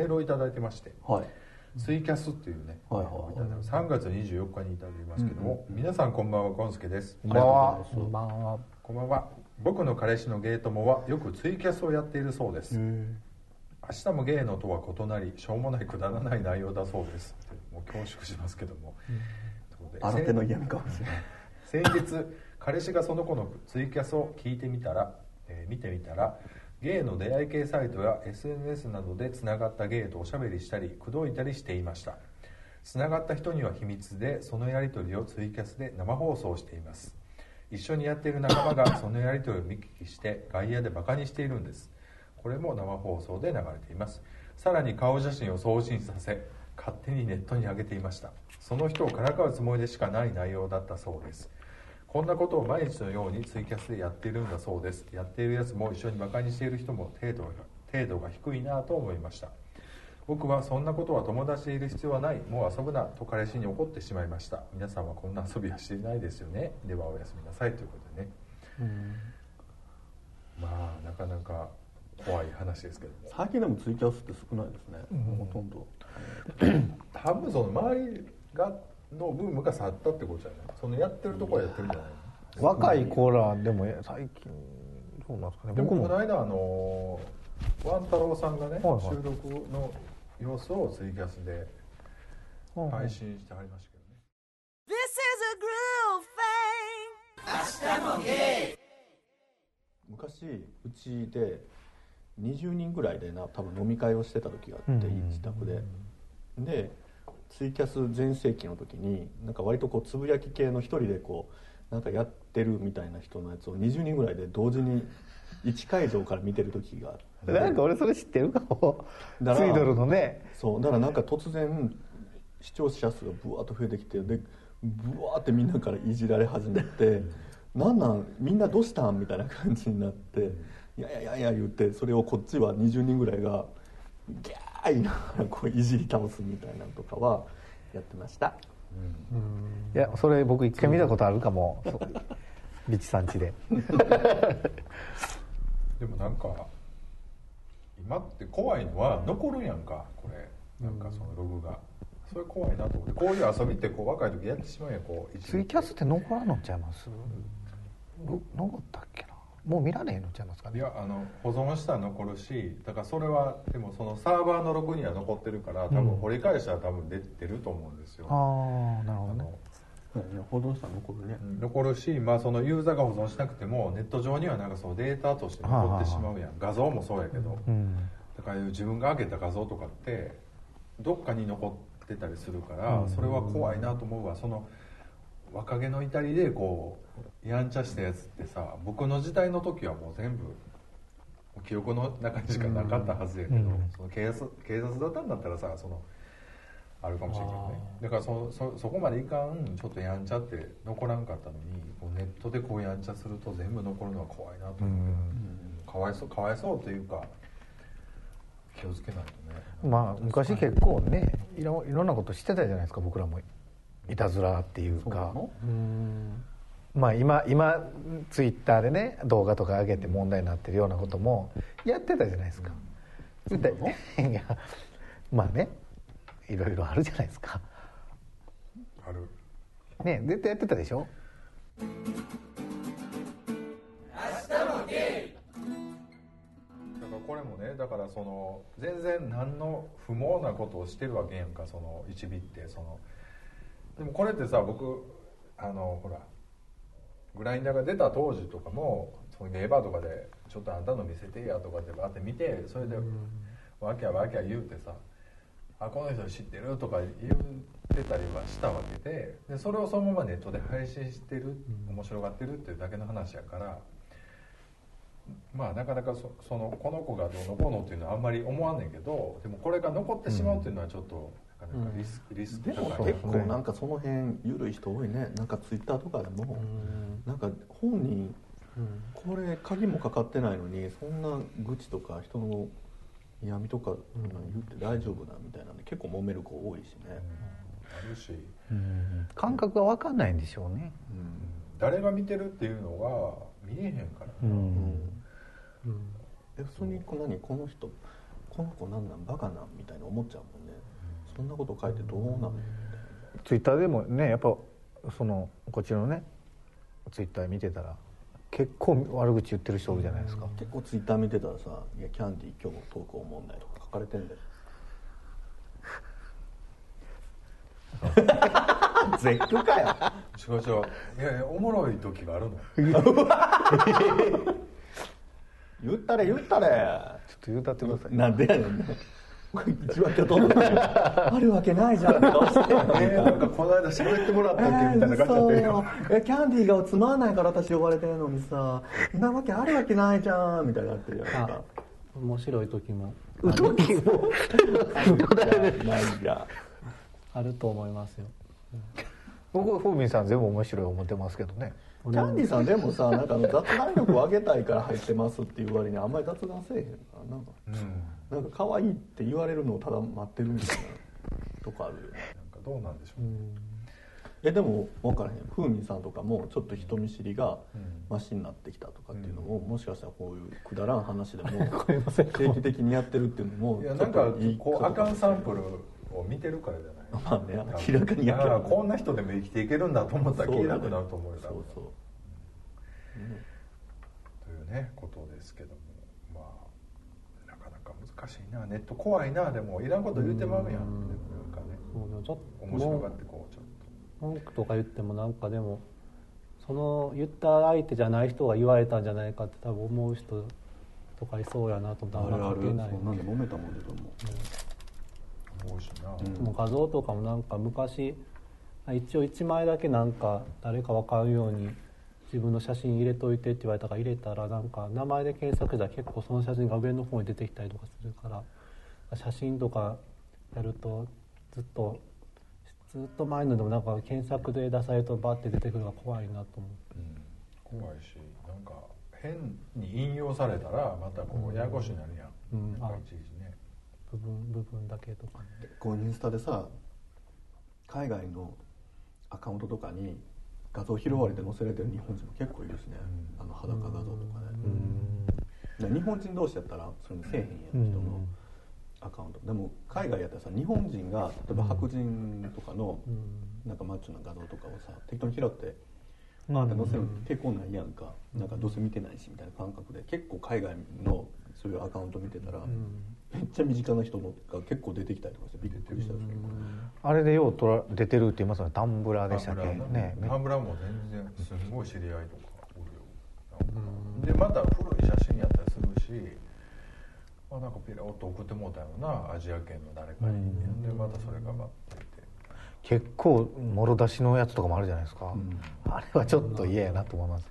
メールを頂いてましてはい。ツイキャスっていうね、はいはいい。ただいて3月24日にいただきますけども、皆さんこんばんはゴンスケです。こんばんはこんばんは。こんばんは。僕の彼氏のゲイ友はよくツイキャスをやっているそうです。明日もゲイのとは異なりしょうもないくだらない内容だそうです。もう恐縮しますけども、新手の嫌味かもしれない。先日彼氏がその子のツイキャスを聞いてみたら、えー見てみたらゲイの出会い系サイトや SNS などでつながったゲイとおしゃべりしたり口説いたりしていました。つながった人には秘密でそのやり取りをツイキャスで生放送しています。一緒にやっている仲間がそのやり取りを見聞きして外野でバカにしているんです。これも生放送で流れています。さらに顔写真を送信させ勝手にネットに上げていました。その人をからかうつもりでしかない内容だったそうです。こんなことを毎日のようにツイキャスでやっているんだそうです。やっているやつも一緒にバカにしている人も程度が程度が低いなと思いました。僕はそんなことは友達でいる必要はない。もう遊ぶなと彼氏に怒ってしまいました。皆さんはこんな遊びはしていないですよね。ではおやすみなさいということでね。まあなかなか怖い話ですけども最近でもツイキャスって少ないですね、ほとんど。多分その周りがのブームが去ったってことじゃない？そのやってるとこはやってるんじゃない若い子らでも最近そうなんですかね。でもこの間あのワン太郎さんがね、はいはい。収録の様子をツイキャスで配信してはりましたけどね、This is a groove thing. 昔うちで20人ぐらいでな多分飲み会をしてた時があって、うん。自宅で。でツイキャス全盛期の時になんか割とこうつぶやき系の一人でこうなんかやってるみたいな人のやつを20人ぐらいで同時に1会場から見てる時があって。なんか俺それ知ってるかも。ツイだからドルのね。そう。だからなんか突然視聴者数がブワーッと増えてきてでブワーってみんなからいじられ始めて「なんなん？みんなどうしたん?」みたいな感じになって「いやいやいやいや」言ってそれをこっちは20人ぐらいがギャー言いなこういじり倒すみたいなのとかはやってました。いやそれ僕一回見たことあるかも。ビチさん家で。でもなんか今って怖いのは残るやんかこれ。なんかそのログが、それ怖いなと思ってこういう遊びってこう若い時やってしまうやんこうツイキャスって残らんのちゃいます？の残ったっけな？もう見られへんのちゃいますかね？いやあの保存したら残るしだからそれはでもそのサーバーのログには残ってるから多分掘り返したら多分出てると思うんですよ、ああなるほどね。保存したら残るね。うん。残るし、まあ、そのユーザーが保存しなくてもネット上にはなんかそのデータとして残ってしまうやん。画像もそうやけど、うん。だから自分が上げた画像とかってどっかに残ってたりするから、それは怖いなと思うわその若気の至りでこうやんちゃしたやつってさ僕の時代の時はもう全部記憶の中にしかなかったはずやけど、うん。その警察警察だったんだったらさそのあるかもしれんけどね。だからそそそこまでいかんちょっとやんちゃって残らんかったのにこうネットでこうやんちゃすると全部残るのは怖いなと思う、かわいそうかわいそうというか気をつけないとね。まあ昔結構ねいろいろんなことしてたじゃないですか僕らもいたずらっていうか。まあ今今ツイッターでね動画とか上げて問題になってるようなこともやってたじゃないですか、絶対 いやまあねいろいろあるじゃないですか。ある。ね絶対やってたでしょ？だからこれもねだからその全然何の不毛なことをしてるわけやんかその一尾ってそのでもこれってさ僕あのほらグラインダーが出た当時とかもそのゲーバーとかで「ちょっとあんたの見せてや」とかってバーって見てそれでわきゃわきゃ言うてさ「あこの人知ってる?」とか言ってたりはしたわけででそれをそのままネットで配信してる面白がってるっていうだけの話やから。まあなかなかそそのこの子がどうのこうのっていうのはあんまり思わんねんけどでもこれが残ってしまうっていうのはちょっとなかなかリスク、リスクでも結構なんかその辺緩い人多いね。なんかツイッターとかでもなんか本人これ鍵もかかってないのにそんな愚痴とか人の嫌味とか言って大丈夫なみたいなんで結構揉める子多いしね、あるし、感覚が分かんないんでしょうね。誰が見てるっていうのが見えへんから、うん。え普通にこう何この人この子なんなんバカなんみたいに思っちゃうもんねそんなこと書いてどうなんみたいなツイッターでもねやっぱそのこっちのねツイッター見てたら結構悪口言ってる人おるじゃないですか、結構ツイッター見てたらさ「いやキャンディー今日のトークおもんない」とか書かれてんだよ。絶句かよ。違う違う。いやいやおもろい時があるの 言ったれ言ったれ。ちょっと言うたってください。なんでやねん。ね一番今日どんなあるわけない。じゃんって顔してんのえー、なんかこの間喋ってもらったっけみたいな感じだったよ。嘘えキャンディーがつまんないから私呼ばれてるのにさ。なわけあるわけないじゃん。みたいになってるやんか面白い時も。時もないやあると思いますよ。僕フーミンさん全部面白い思ってますけどね。キャンディーさんでもさなんか雑談力を上げたいから入ってますっていう割にあんまり雑談せえへんな。なんか。うんなんか可愛いって言われるのをただ待ってるみたいな とこあるよね。なんかどうなんでしょう、えでも分からへん。風味さんとかもちょっと人見知りがうんマシになってきたとかっていうのも、もしかしたらこういうくだらん話でも 定期的にやってるっていうのもいやなんかこうあかんサンプルを見てるからじゃない？まあね明らかにやけこんな人でも生きていけるんだと思ったら消えなくなると思うよ多分。そうそう。というねことですけどもしいな。ネット怖いなでもいらんこと言うてまうやん。でもなんかねそうでもちょっと面白がってこうちょっ文句とか言ってもなんかでもその言った相手じゃない人が言われたんじゃないかって多分思う人とかいそうやなと思ってあん。ま書けないそんな。んで揉めたもんでと思ううしな、うん。もう画像とかもなんか昔一応1枚だけなんか誰か分かるように自分の写真入れといてって言われたから入れたらなんか名前で検索したら結構その写真が上の方に出てきたりとかするから写真とかやるとずっとずっと前のでもなんか検索で出されるとバッて出てくるのが怖いなと思って。うん、怖いしなんか変に引用されたらまたこうややこしになるやん、うん。なんかいちいちね。部分部分だけとかね。こうインスタでさ海外のアカウントとかに画像拾われて載せられてる日本人も結構いるしね、あの裸画像とかね、で日本人同士やったらそれにせえへんやん人のアカウント。でも海外やったらさ日本人が例えば白人とかのなんかマッチョな画像とかをさ適当に拾ってバーって載せる抵抗ないやんか。なんかどうせ見てないしみたいな感覚で結構海外のそういうアカウント見てたら、めっちゃ身近な人のが結構出てきたりとかしてびっくりしたんですけど、あれでようとら出てるって言いますよね。タンブラーでしたっけ？タンブラーね。タンブラーも全然すんごい知り合いとかおるよ。でまた古い写真やったりするしまあなんかピラッと送ってもうたよなアジア圏の誰かに、でまたそれがバッて出て。結構もろ出しのやつとかもあるじゃないですか、ん。あれはちょっと嫌やなと思います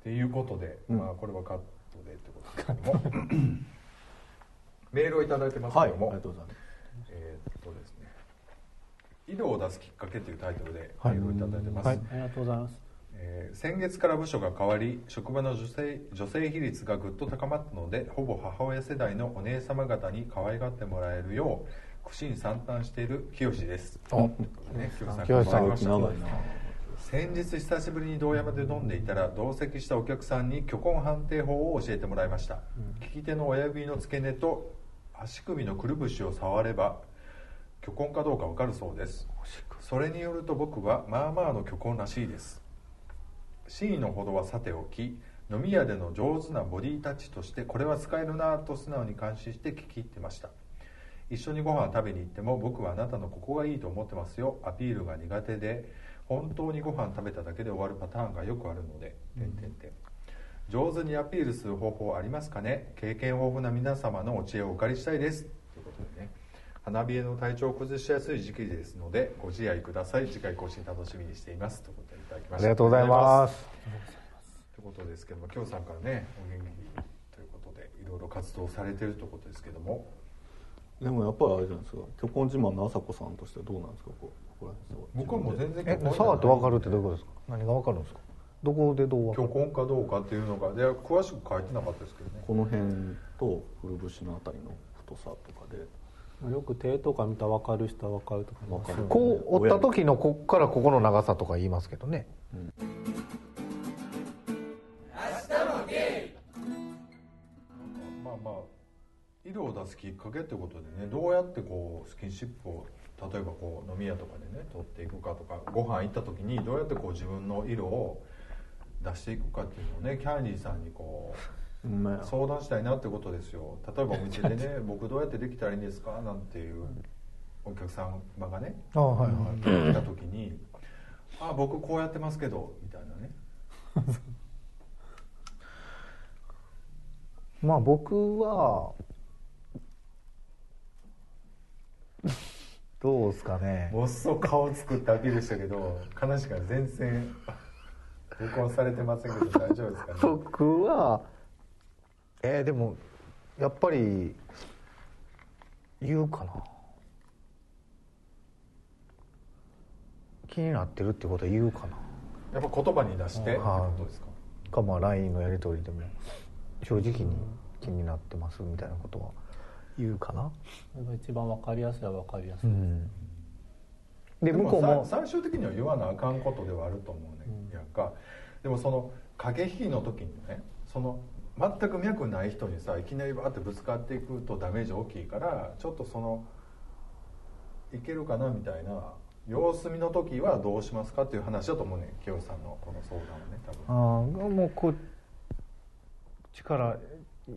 っていうことで、うん。まあこれはカットでってことですけども。メールをいただいてますはいありけども、がとうございます。えーっとですね「井戸を出すきっかけ」というタイトルでメはい。ールをいただいてます、はい。ありがとうございます。えー先月から部署が変わり職場の女性女性比率がぐっと高まったのでほぼ母親世代のお姉様方に可愛がってもらえるよう苦心惨憺している清です。おね清さん清さんからまいりました。長いな先日久しぶりに堂山で飲んでいたら同席したお客さんに虚婚判定法を教えてもらいました、利き手の親指の付け根と足首のくるぶしを触れば虚婚かどうかわかるそうです。それによると僕はまあまあの虚婚らしいです。真意のほどはさておき飲み屋での上手なボディタッチとしてこれは使えるなぁと素直に感心して聞き入ってました。一緒にご飯食べに行っても僕はあなたのここがいいと思ってますよ。アピールが苦手で本当にご飯食べただけで終わるパターンがよくあるので、点々点上手にアピールする方法ありますかね？経験豊富な皆様のお知恵をお借りしたいです。ということでね。花冷えの体調を崩しやすい時期ですのでご自愛ください。次回更新楽しみにしています。ということでいただきました。ありがとうございます。ということですけども今日さんからねお元気ということでいろいろ活動されてるということですけどもでもやっぱりあれじゃないですか。虚婚自慢の朝子さんとしてどうなんですか？こうここら辺僕はもう全然え触って分かるってどういうことですか？何が分かるんですか？どこでどう虚婚かどうかっていうのがで詳しく書いてなかったですけどね。この辺とくるぶしのあたりの太さとかで。よく手とか見たら分かる人は分かるとか。わかる。こう折った時のこっからここの長さとか言いますけどね。まあ色を出すきっかけってことでねどうやってこうスキンシップを例えばこう飲み屋とかでね取っていくかとかご飯行った時にどうやってこう自分の色を出していくかっていうのをねキャンディーさんにこう相談したいなってことですよ。例えばお店でね 僕どうやってできたらいいんですか？なんていうお客様がねあはいはい。来た時に「あ僕こうやってますけど」みたいなね。まあ僕はどうですかね。もっそ顔作ってアピールしたけど悲しくは全然録音されてませんけど大丈夫ですかね。僕はえーでもやっぱり言うかな。気になってるってことは言うかな。やっぱ言葉に出してってはいことですか？かまあ LINE のやり取りでも正直に気になってますみたいなことは言うかな。それが一番分かりやすいは分かりやすい、うん。でで向こうも。さ最終的には言わなあかんことではあると思うね、やんか。でもその駆け引きの時にねその全く脈ない人にさいきなりバーってぶつかっていくとダメージ大きいからちょっとそのいけるかなみたいな様子見の時はどうしますかっていう話だと思うね清さんのこの相談はね多分。ああもうこっちから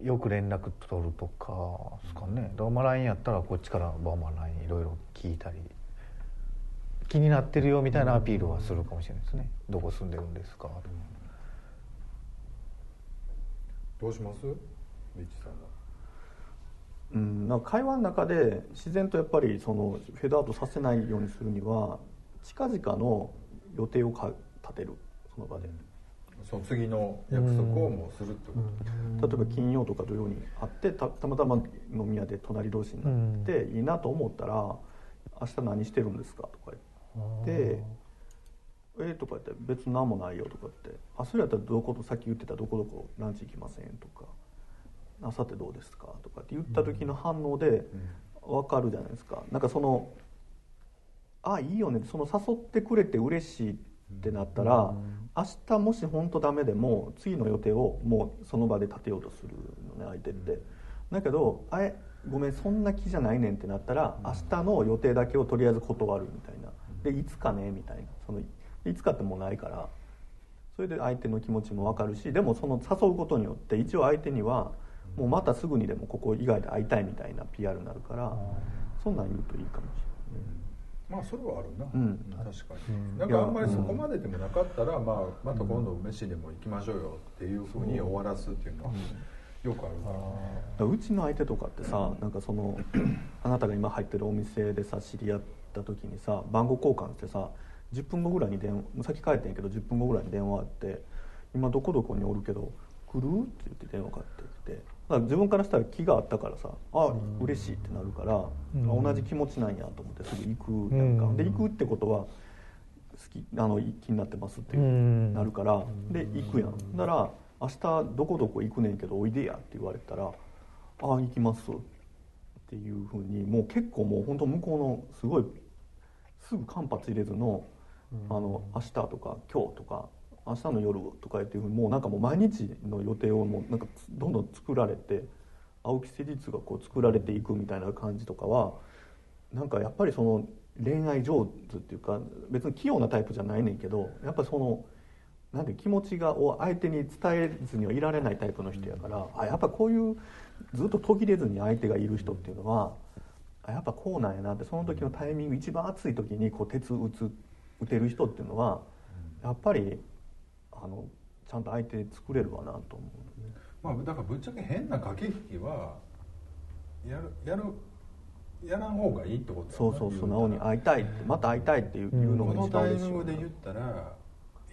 よく連絡取るとかですかね。だからまあ LINE やったらこっちからまあまあ LINE いろいろ聞いたり気になってるよみたいなアピールはするかもしれないですね。どこ住んでるんですか？とかどうします？ビッチさんは。うん、なんか会話の中で自然とやっぱりそのフェードアウトさせないようにするには近々の予定をか立てる。その場でその次の約束をもうするってこと、例えば金曜とか土曜に会ってたたまたま飲み屋で隣同士になって、いいなと思ったら「明日何してるんですか?」とか言って「えとか言って「別に何もないよ」とか言って「あそれやったらどこさっき言ってたどこどこランチ行きません」とか「明後日どうですか?」とかって言った時の反応で分かるじゃないですかなんかその「あいいよね」その誘ってくれて嬉しいってなったら、明日もし本当ダメでも次の予定をもうその場で立てようとするのね相手って、だけど「あえごめんそんな気じゃないねん」ってなったら、明日の予定だけをとりあえず断るみたいな。でいつかねみたいな。そのいつかってもうないから。それで相手の気持ちも分かるしでもその誘うことによって一応相手にはもうまたすぐにでもここ以外で会いたいみたいな PR になるからそんなん言うといいかもしまあそれはあるな、うん。確かに、なんかあんまりそこまででもなかったら、まあ、また今度飯でも行きましょうよっていうふうに終わらすっていうのはよくあるから、れないだからうちの相手とかってさなんかその あなたが今入ってるお店でさ知り合った時にさ番号交換してさ10分後ぐらいに電話先帰ってんやけど10分後ぐらいに電話あって「今どこどこにおるけど来る?」って言って電話かかってきて自分からしたら気があったからさ「あ嬉しい」ってなるから、あ同じ気持ちなんやと思ってすぐ行く。やん。か、うんで行くってことは好きあの気になってますってなるからで行くやん。だから「明日どこどこ行くねんけどおいでや」って言われたら「ああ行きます」っていうふうにもう結構もう本当向こうのすごいすぐ間髪入れずの「あの明日」とか「今日」とか「明日の夜」とかっていうふうにもうなんかもう毎日の予定をもうなんかどんどん作られて青木施実がこう作られていくみたいな感じとかはなんかやっぱりその恋愛上手っていうか別に器用なタイプじゃないねんけどやっぱそのなんで気持ちがを相手に伝えずにはいられないタイプの人やからあやっぱこういうずっと途切れずに相手がいる人っていうのはあやっぱこうなんやなってその時のタイミング一番熱い時にこう鉄打つ打てる人っていうのはやっぱりあのちゃんと相手作れるわなと思う。まあだからぶっちゃけ変な駆け引きはやるやるやらん方がいいってことだそうそう素直に会いたいってまた会いたいっていういうのが一番タイミン嬉しいわなグで言ったら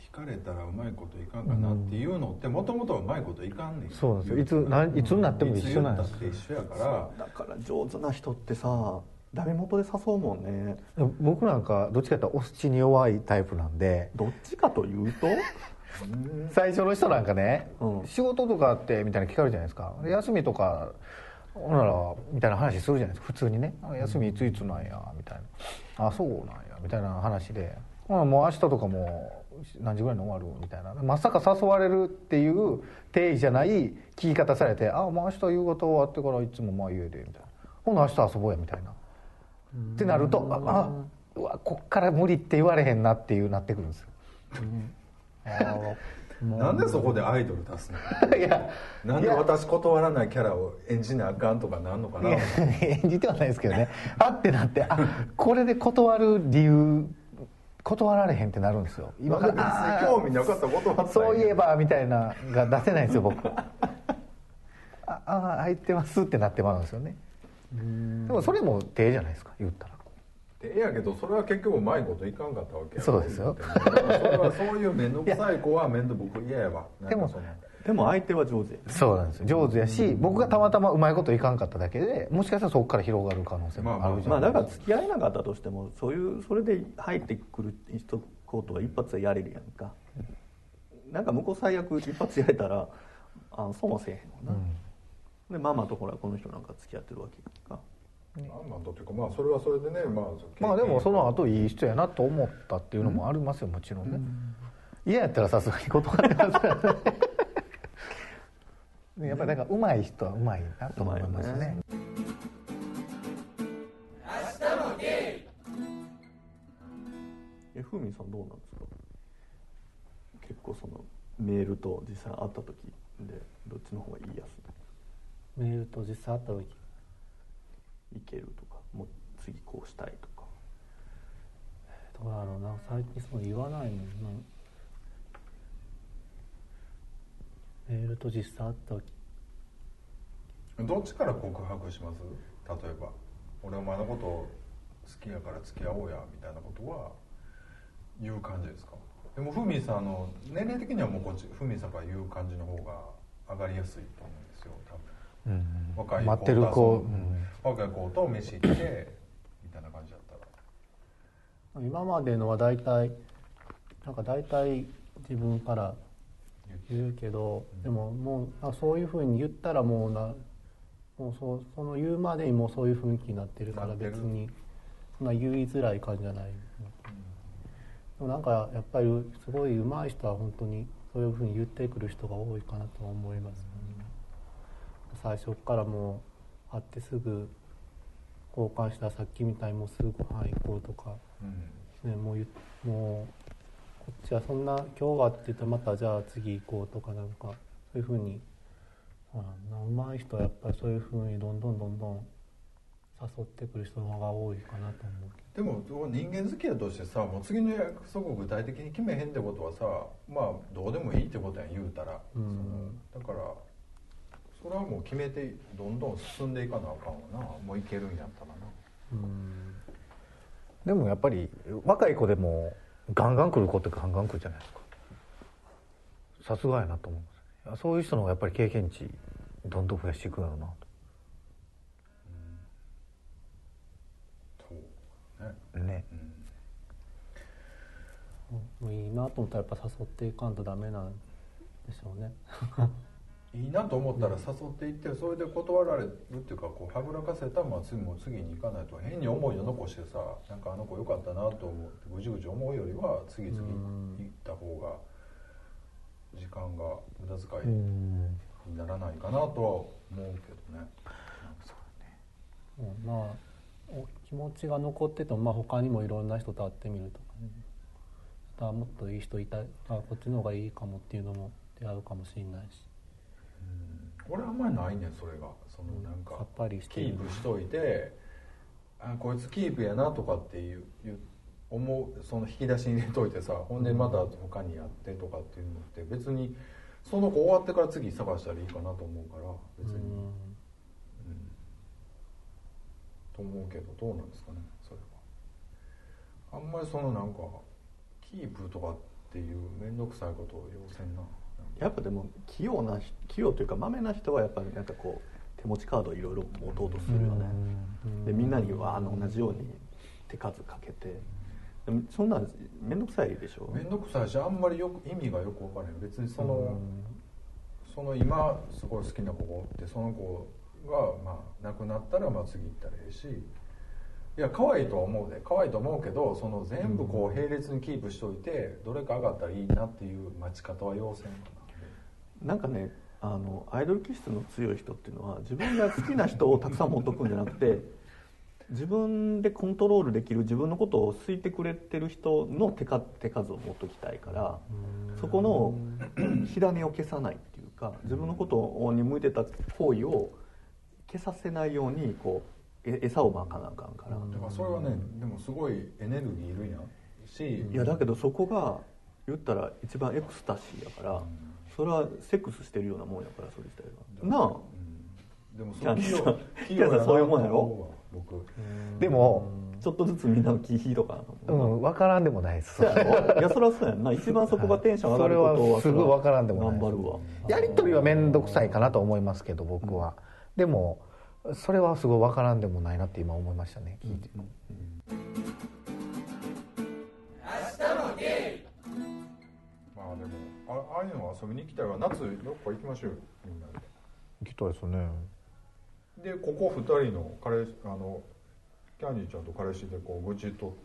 引かれたらうまいこといかんかなっていうのってもともとはうまいこといかんねん。そうなんですよ。いつなんいつになっても一緒なんですいつ言ったって一緒やから。だから上手な人ってさダメ元で誘うもんね。僕なんかどっちかというとお土に弱いタイプなんで。どっちかというと最初の人なんかね、うん。仕事とかってみたいなの聞かれるじゃないですか。休みとかほんならみたいな話するじゃないですか。普通にね。あ「休みいついつなんや」みたいな「あそうなんや」みたいな話で「ほなもう明日とかも何時ぐらいに終わる?」みたいな。まさか誘われるっていう定義じゃない聞き方されて「あもう明日夕方終わってからいつもまあ家で」みたいな「ほな明日遊ぼうや」みたいな。ってなるとああうわこっから無理って言われへんなっていうなってくるんですよなんでそこでアイドル出すの？いや。なんで私断らないキャラを演じなあかんとかなんのかな？演じてはないですけどね。あってなってあこれで断る理由断られへんってなるんですよ。今なんで別あーに興味なかったら断ったらそういえばばみたいなが出せないんですよ僕。ああ入ってますってなってまうんですよね。でもそれも手じゃないですか言ったらええやけどそれは結局うまいこといかんかったわけやそうですよ。それはそういう面倒くさい子は面倒僕嫌やわ。でもその。でも相手は上手や。そうなんですよ。上手やし僕がたまたまうまいこといかんかっただけでもしかしたらそこから広がる可能性もあるじゃまあないですか。だから付き合えなかったとしてもそういうそれで入ってくる一言は一発でやれるやんか。なんか向こう最悪一発やれたらあそうもせえへんもんな、でママとほらこの人なんか付き合ってるわけやんかまあまあというかまあそれはそれでねまあまあでもその後いい人やなと思ったっていうのもありますよもちろんね。嫌やったらさすがに断ってますからね。ね やっぱりだから上手い人は上手いなと思いますね。えふみさんどうなんですか？結構そのメールと実際会った時でどっちの方がいいやつメールと実際会った時いけるとかもう次こうしたいとか。どうだろうな最近そう言わないもんなメールと実際会った時どっちから告白します？例えば。俺お前のこと好きやから付き合おうやみたいなことは言う感じですか？でもふみさんあの年齢的にはもうこっちふみさんから言う感じの方が上がりやすいと思ううん若い待ってる子、とうん。若い子と飯行って みたいな感じだったら。今までのは大体なんか大体自分から言うけどでももうあそういうふうに言ったらもうなもうそうその言うまでにもうそういう雰囲気になってるから別に。そんな言いづらい感じじゃない、でもなんかやっぱりすごい上手い人は本当にそういうふうに言ってくる人が多いかなとは思います、最初からもう会ってすぐ交換したらさっきみたいにもうすぐご飯行こうとかうん。ね、もうゆもうこっちはそんな今日はって言ってまたじゃあ次行こうとかなんかそういうふうにほらな上手い人はやっぱりそういうふうにどんどんどんどん誘ってくる人の方が多いかなと思うけでも人間付き合いとしてさもう次の約束を具体的に決めへんってことはさまあどうでもいいってことやん言うたら、うん。そのだからそれはもう決めてどんどん進んでいかなあかんわな。もういけるんやったらな。どうん。でもやっぱり若い子でもガンガン来る子ってガンガン来るじゃないですか。さすがやなと思います。いやそういう人の方がやっぱり経験値どんどん増やしていくんやろうな。そうね。とねもういいなと思ったらやっぱ誘っていかんとダメなんでしょうねいいなと思ったら誘っていってそれで断られるっていうかこうはぐらかせたらまあ次も次に行かないと変に思いを残してさなんかあの子良かったなと思ってぐじぐじ思うよりは次々行った方が時間が無駄遣いうん。にならないかなとは思うけどね。うんまあお気持ちが残ってても、まあ、他にもいろんな人と会ってみるとかね。またもっといい人いたあこっちの方がいいかもっていうのも出会うかもしれないし俺あんまりないねんそれが。そのなんかさっぱりしてキープしといてあこいつキープやなとかっていういう思うその引き出しに入れといてさほんでまた他にやってとかっていうのって別にその子終わってから次探したらいいかなと思うから別に、うん。と思うけどどうなんですかねそれは。あんまりそのなんかキープとかっていう面倒くさいことを要せんなやっぱでも器用な人器用というかまめな人はやっぱりなんかこう手持ちカードいろいろ持とうとするよね。でみんなにはあの同じように手数かけて。でもそんなん面倒くさいでしょ。面倒くさいしあんまりよく意味がよく分からへん別にその、その今すごい好きな子がおってその子が、まあ、なくなったらまあ次行ったらええしいや可愛いとは思うで。可愛いと思うけどその全部こう並列にキープしといてどれか上がったらいいなっていう待ち方は要せんかな。んかねあのアイドル気質の強い人っていうのは自分が好きな人をたくさん持っとくんじゃなくて 自分でコントロールできる自分のことを好いてくれてる人の手か手数を持っときたいからそこの 火種を消さないっていうか自分のことに向いてた行為を消させないようにこうえ餌をまかなあかんから。なだからそれはねでもすごいエネルギーいるやん。しいやだけどそこが言ったら一番エクスタシーやから、それはセックスしてるようなもんやからそれ自体がなあ。うん。でもキャンディーさんそういうもんやろ？僕。でもちょっとずつみんなの気引いとかうん分からんでもないです。いやそりゃそうやんな。一番そこがテンション上がることはそれはすぐ分からんでもない頑張るわ。やり取りは面倒くさいかなと思いますけど僕は、でもそれはすごい分からんでもないなって今思いましたね聞いて、まあでもあああいうの遊びに行きたいわ夏どっか行きましょうよみんなで。聞きたいですね。でここ2人の彼氏あのキャンディーちゃんと彼氏でこう愚痴と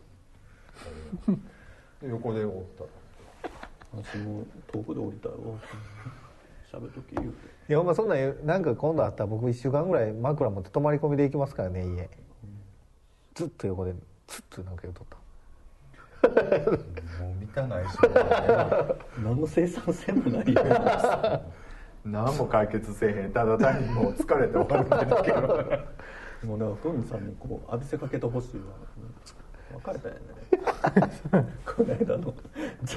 で横でおったら。私も遠くで降りたよ喋っとき言うて。いやほんまそんなんなんか今度あったら僕1週間ぐらい枕持って泊まり込みで行きますからね家。ずっと横でずっとなんか言うとった。もう見たないし。何の生産性もないよ何も解決せえへん。ただ単にもう疲れて終わるんだけどもうだからふみさんにこう浴びせかけてほしいわ。別れたんやね。この間の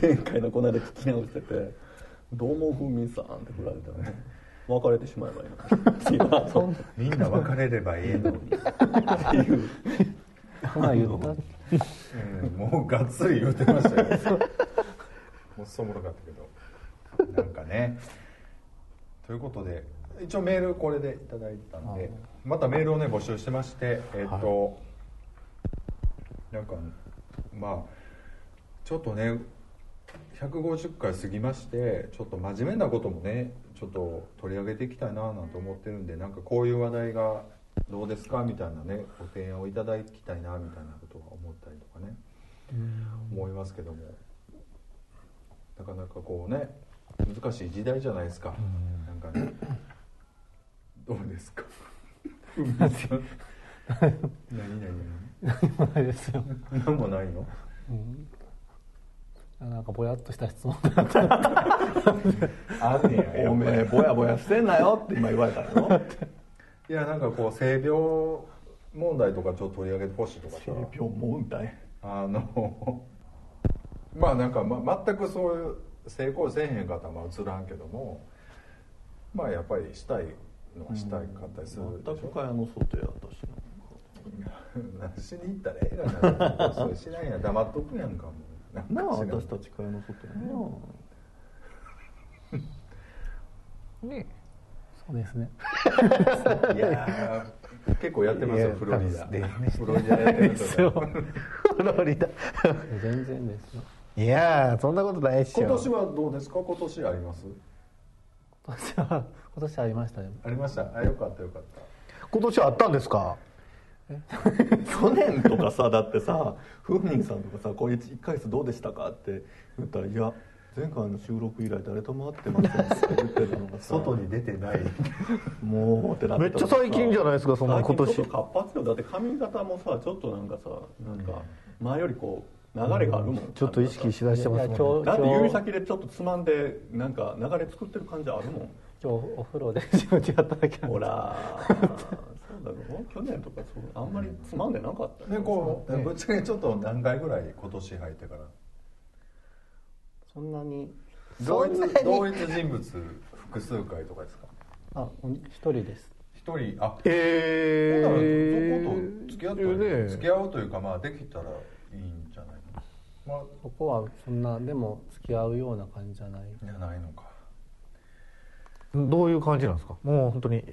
前回のこの間聞き直してて「どうもふみさん」って振られたらね別れてしまえばいいのみんな別れればええのに、っていう。まあ 言った。うんもうがっつり言うてましたよ。もうそもろかったけど。なんかねということで一応メールこれでいただいたんでまたメールをね募集してましてえっ、と、なんかまあちょっとね150回過ぎましてちょっと真面目なこともねちょっと取り上げていきたいななんて思ってるんでなんかこういう話題がどうですかみたいなねご提案をいただきたいなみたいなことは思ったりとかね思いますけども。なかなかこうね難しい時代じゃないですか。なんかね。どうですか？何 何ないですよ、何何もないの？うん、なんかぼやっとした質問あんねやおめえぼやぼやしてんなよって今言われたよいやなんかこう性病問題とかちょっと取り上げてほしいとかさ。性病問題？あのまあなんか、ま、全くそういう成功せえへん方はまあ映らんけどもまあやっぱりしたいのはしたいかったりするでしょ。全く蚊帳の外や私 何しに行ったらええがな。それ知らんやん。黙っとくやんかもうな私たち蚊帳の外やな。ねそうですね。いやー結構やってますよフロリダ、でねフロリダやってフロリダ。全然ですよ。いやーそんなことないっしょ。今年はどうですか？今年あります？今年は今年ありましたねありました。あよかったよかった。今年はあったんですか？去年とかさだってさふみんさんとかさ「これ1ヶ月どうでしたか?」って言ったら「いや前回の収録以来誰とも会ってません」って言ってたのがさ外に出てない。もうってなってめっちゃ最近じゃないですかそんな今年。最近ちょっと活発よ。だって髪型もさちょっとなんかさなんか前よりこう流れがあるもん、ちょっと意識しだしてますもんね。だって指先でちょっとつまんでなんか流れ作ってる感じあるもん。今日お風呂で自分でやっただけなんほです。ら だろ去年とかそうあんまりつまんでなかった。よでこうぶっちゃけちょっと何回ぐらい今年入ってから。そんなに。同一そんなに。同一人物複数回とかですか？あ一人です。一人？あええそこと付き合ったら、ね。付き合うというかまあできたらいいんじゃないの？まあそこはそんなでも付き合うような感じじゃない。いやないのか。どういう感じなんですか？もう本当に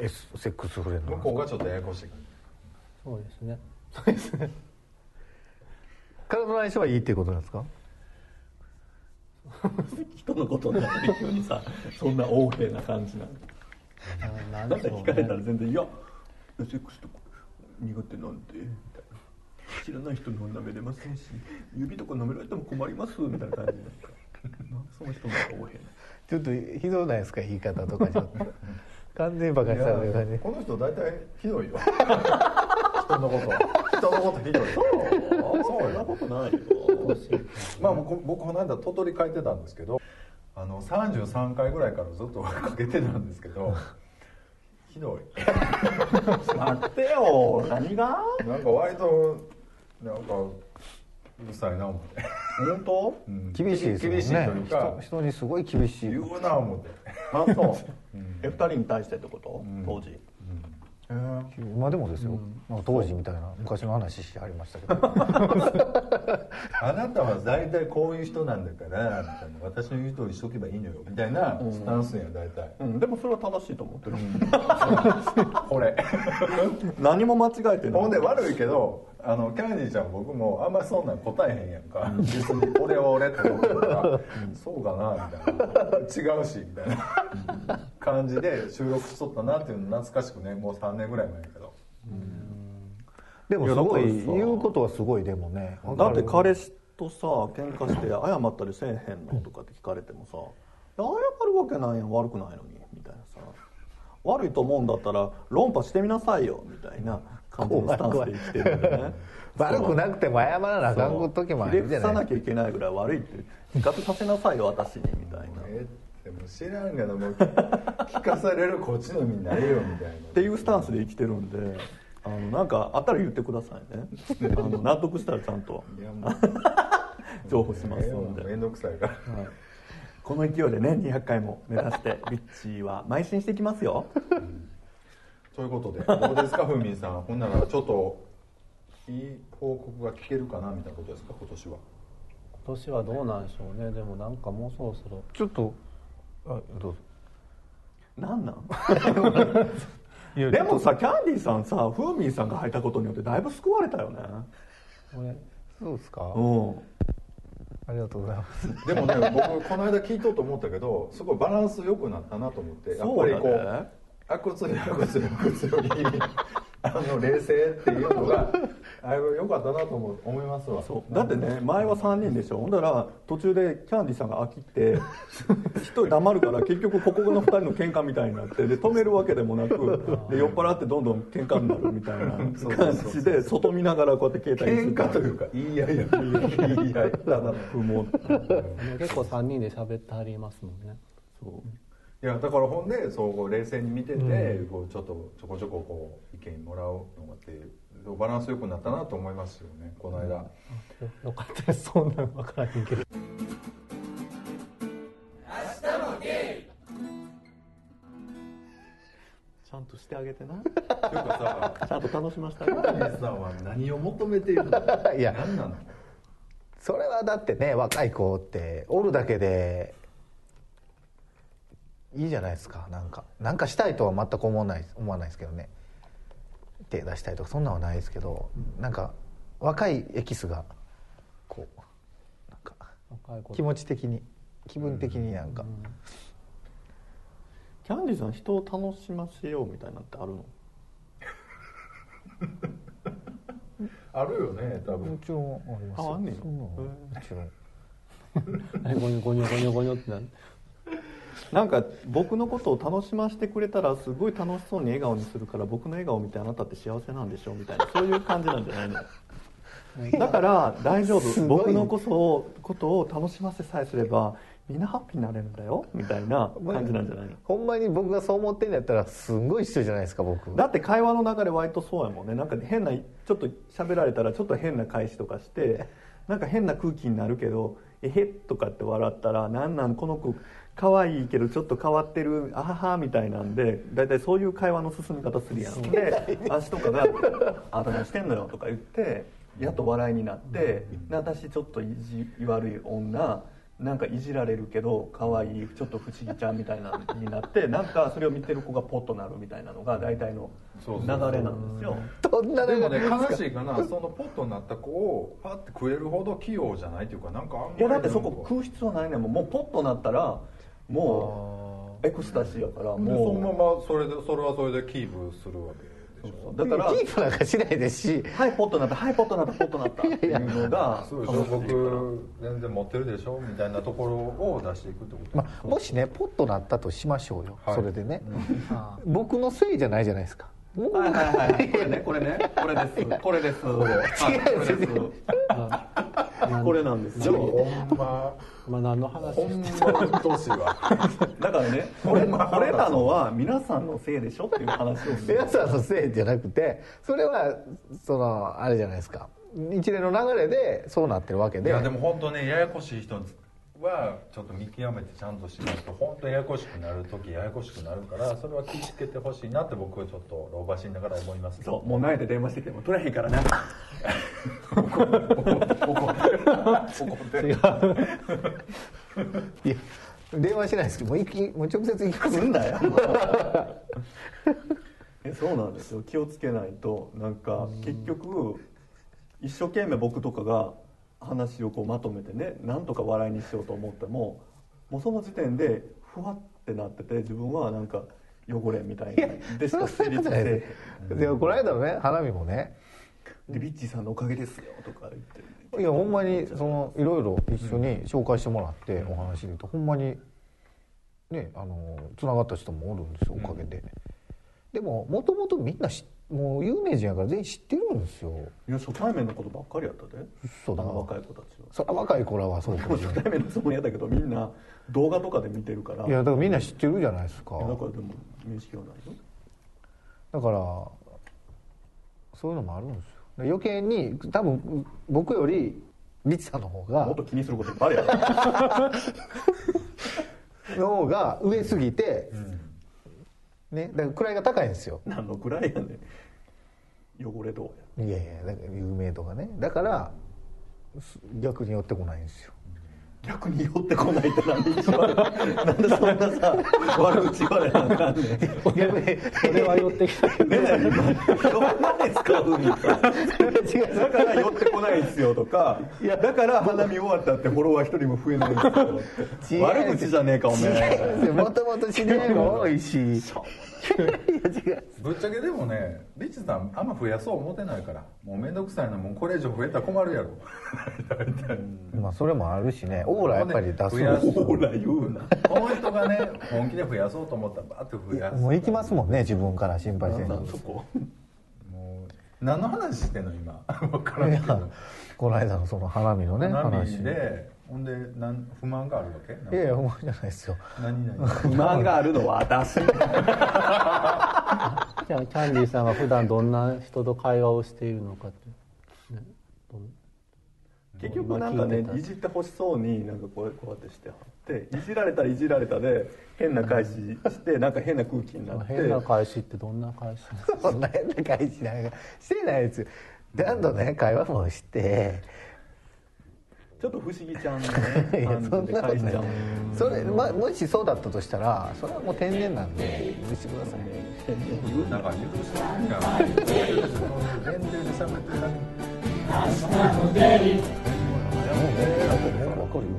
エスセックスフレンド向こうがちょっとややこしい感そうですね。そうですね。体の相性はいいっていうことなんですか？人のことになって急にさそんな横柄な感じなんだって聞かれたらね全然「いやセックスとか苦手なんで」みたいな「知らない人には舐めれませんし指とか舐められても困ります」みたいな感じその人なんかおへんちょっとひどないですか？言い方とかちょっと完全にバカにされる感じ。この人大体ひどいよ。人のこと人のことひどいよ。そうそんなよことないよ。まあ僕僕この間鳥取帰ってたんですけどあの33回ぐらいからずっとかけてたんですけどひどい。待ってよ何が？なんか割となんかうるさいな思って、本当？うん。厳しいですよね。厳しいというか人人にすごい厳しい。言うな思って。あそう。え二人に対してってこと？ん。当時。今でもですよ、なん。か当時みたいな昔の話してありましたけど。あなたは大体こういう人なんだからみたいな。私の言う通りしとけばいいのよ。みたいなスタンスや大体、うん。でもそれは正しいと思ってる。これ。何も間違えてない。ほんで悪いけどあのキャンディーちゃん僕もあんまそんなん答えへんやんか。別に俺は俺って思ってるから そうかなみたいな。違うしみたいな感じで収録しとったなっていうの懐かしくねもう3年ぐらい前やけど。でもすごい言うことはすごいでもねだって彼氏とさ喧嘩して謝ったりせえへんのとかって聞かれてもさ謝るわけないやん悪くないのにみたいなさ悪いと思うんだったら論破してみなさいよみたいな感じのスタンスで生きてるんでね。悪くなくても謝らなあかん時もあるじゃな伏さないきゃいけないぐらい悪いって自覚させなさいよ私にみたいな。っえでも知らんがなもう聞かされるこっちの身になれよみたいな。ていうスタンスで生きてるんであのなんかあったら言ってくださいね。あの納得したらちゃんと 情報しますんで、面倒くさいから。はいこの勢いでね200回も目指して ビッチーは邁進していきますよ。ということでどうですかふみんさん。ほんならちょっといい報告が聞けるかなみたいなことですか今年は。今年はどうなんでしょうね。でもなんかもうそろそろ。ちょっとあどうぞ。なんなん？でもさキャンディーさんさフーミンさんが入ったことによってだいぶ救われたよね。これそうですか？うんありがとうございます。でもね僕この間聞いとうと思ったけどすごいバランス良くなったなと思ってやっぱりこうね。阿骨や阿骨や阿骨よりあの冷静っていうのがあれ良かったなと思う思いますわ。そう。だってね前は3人でしょ。ほんだら途中でキャンディーさんが飽きて一人黙るから結局ここの2人の喧嘩みたいになってで止めるわけでもなくで酔っ払ってどんどん喧嘩になるみたいな感じで外見ながらこうやって携帯喧嘩というか言い合いや言い合いた だ不毛結構3人で喋ってはりますもんね。そういやだからほんでそう冷静に見てて、こうちょっとちょこちょここう意見もらうのがってバランス良くなったなと思いますよねこの間、よよかったです。そんなん分からへんけど。ちゃんとしてあげてな。というかさちゃんと楽しませてあキげて。ャンディーさんは何を求めているの いや。何なの？それはだってね若い子っておるだけでいいじゃないですか。なんかなんかしたいとは全く思わない思わないですけどね。手出したいとかそんなんはないですけどなんか若いエキスがこうなんか気持ち的に気分的になんか、キャンディーさん人を楽しませようみたいなのってあるの？あるよね多分。もちろんありますよ。ああんねん。もちろん。あれゴニョゴニョゴニョゴニョってなるなんか僕のことを楽しませてくれたらすごい楽しそうに笑顔にするから僕の笑顔見てあなたって幸せなんでしょみたいな そういう感じなんじゃないの。だから大丈夫。僕のこそことを楽しませさえすればみんなハッピーになれるんだよみたいな感じなんじゃないの。ほんまに僕がそう思ってんのやったらすんごい一緒じゃないですか僕。だって会話の中で割とそうやもんね。なんか変なちょっと喋られたらちょっと変な返しとかして なんか変な空気になるけど「えへっ」とかって笑ったら「なんなんこの子可愛いけどちょっと変わってるあはは」みたいなんで大体そういう会話の進み方するやん。で足とかが「あんた何してんのよ」とか言ってやっと笑いになって「私ちょっと意地悪い女」なんかいじられるけど可愛いちょっと不思議ちゃんみたいなのになってなんかそれを見てる子がポッとなるみたいなのが大体の流れなんですよ。どんなでもね悲しいかなそのポットになった子をパッて食えるほど器用じゃないっていうかなんかあんまり。いやだってそこなんか食う必要ないねんもん。もうポッとなったらもエクスタシーやからでそのまもまそれでそれはそれでキープするわけでしょ。うだからキープなんかしないですし。はいポットなったはいポットなったポットなったっていうのがそうでしょ僕全然持ってるでしょみたいなところを出していくってこと。まあ、もしねポッとなったとしましょうよ、はい。それでね、僕のせいじゃないじゃないですか。僕はいはいはい。これねこれね。これです。これです。はいこれです。これなんですよ。ほんま。まあ何の話？ほんまうっとうしいわ。だからねこれこれなのは皆さんのせいでしょっていう話を皆さんのせいじゃなくてそれはそのあれじゃないですか。一連の流れでそうなってるわけで。いやでも本当ねややこしい人はちょっと見極めてちゃんとしないと本当ややこしくなる時ややこしくなるからそれは気をつけてほしいなって僕はちょっと老婆しながら思います。そうもう慣れて電話してきても取れへんからな。いや電話しないですけどもう行きもう直接行きますすんだよ。えそうなんですよ。気をつけないと。なんか結局一生懸命僕とかが話をこうまとめてねなんとか笑いにしようと思ってももうその時点でふわってなってて自分はなんか汚れみたいなでしか成立せえへん。でこの間のね花見もね。でビッチーさんのおかげですよとか言って。いやほんまにそのいろいろ一緒に紹介してもらってお話で言うとほんまにねあのつながった人もおるんですよおかげで、でももともとみんなしもう有名人やから全員知ってるんですよ。いや初対面のことばっかりやったで。そうだな。若い子たちは。そりゃ若い子らはそうかもしれない初対面のつもりやったけどみんな動画とかで見てるから。いやだからみんな知ってるじゃないですか。だからでも面識はないよだからそういうのもあるんですよ。で余計に多分僕よりリチさんの方がもっと気にすることいっぱいあるやろ。の方が上すぎて、ねだから位が高いんですよ。何のくらいやねん。汚れどうや。いやいやだから有名度がね。だからす逆に寄ってこないんですよ逆に寄ってこないってなんで一番なんでそんなさ悪口言われなあかんねん。ね逆にそれは寄ってきたけどえどんなに使うんですかだから寄ってこないんですよとかだから花見終わったってフォロワー一人も増えない。んですよ悪口じゃねえかお前もともと知り合いが多いしぶっちゃけでもねリッチさんあんま増やそう思ってないから。もう面倒くさいな。もうこれ以上増えたら困るやろ。まあそれもあるしね。オーラやっぱり出す増やすほら言うな。この人がね本気で増やそうと思ったらバーッと増やす。もう行きますもんね自分から心配せんなにんそこ。もう何の話してんの今？分からんけどこの間のその花見のね花話見でほんでなん不満があるわけ？いやいや不満じゃないですよ。何々。不満があるのは私。じゃあキャンディーさんが普段どんな人と会話をしているのかって、結局なんかねいじってほしそうになんかこうこうやってしてはっていじられたらいじられたで変な返ししてなんか変な空気になって。変な返しってどんな返しそんな変な返しなんかしてないですよ。ちゃんとね会話もしてちょっと不思議ちゃんのね そんなこそれ、ま、もしそうだったとしたらそれはもう天然なんで許してください。言うなんか許して んない然で喋ってない明日のデリもう分かるよ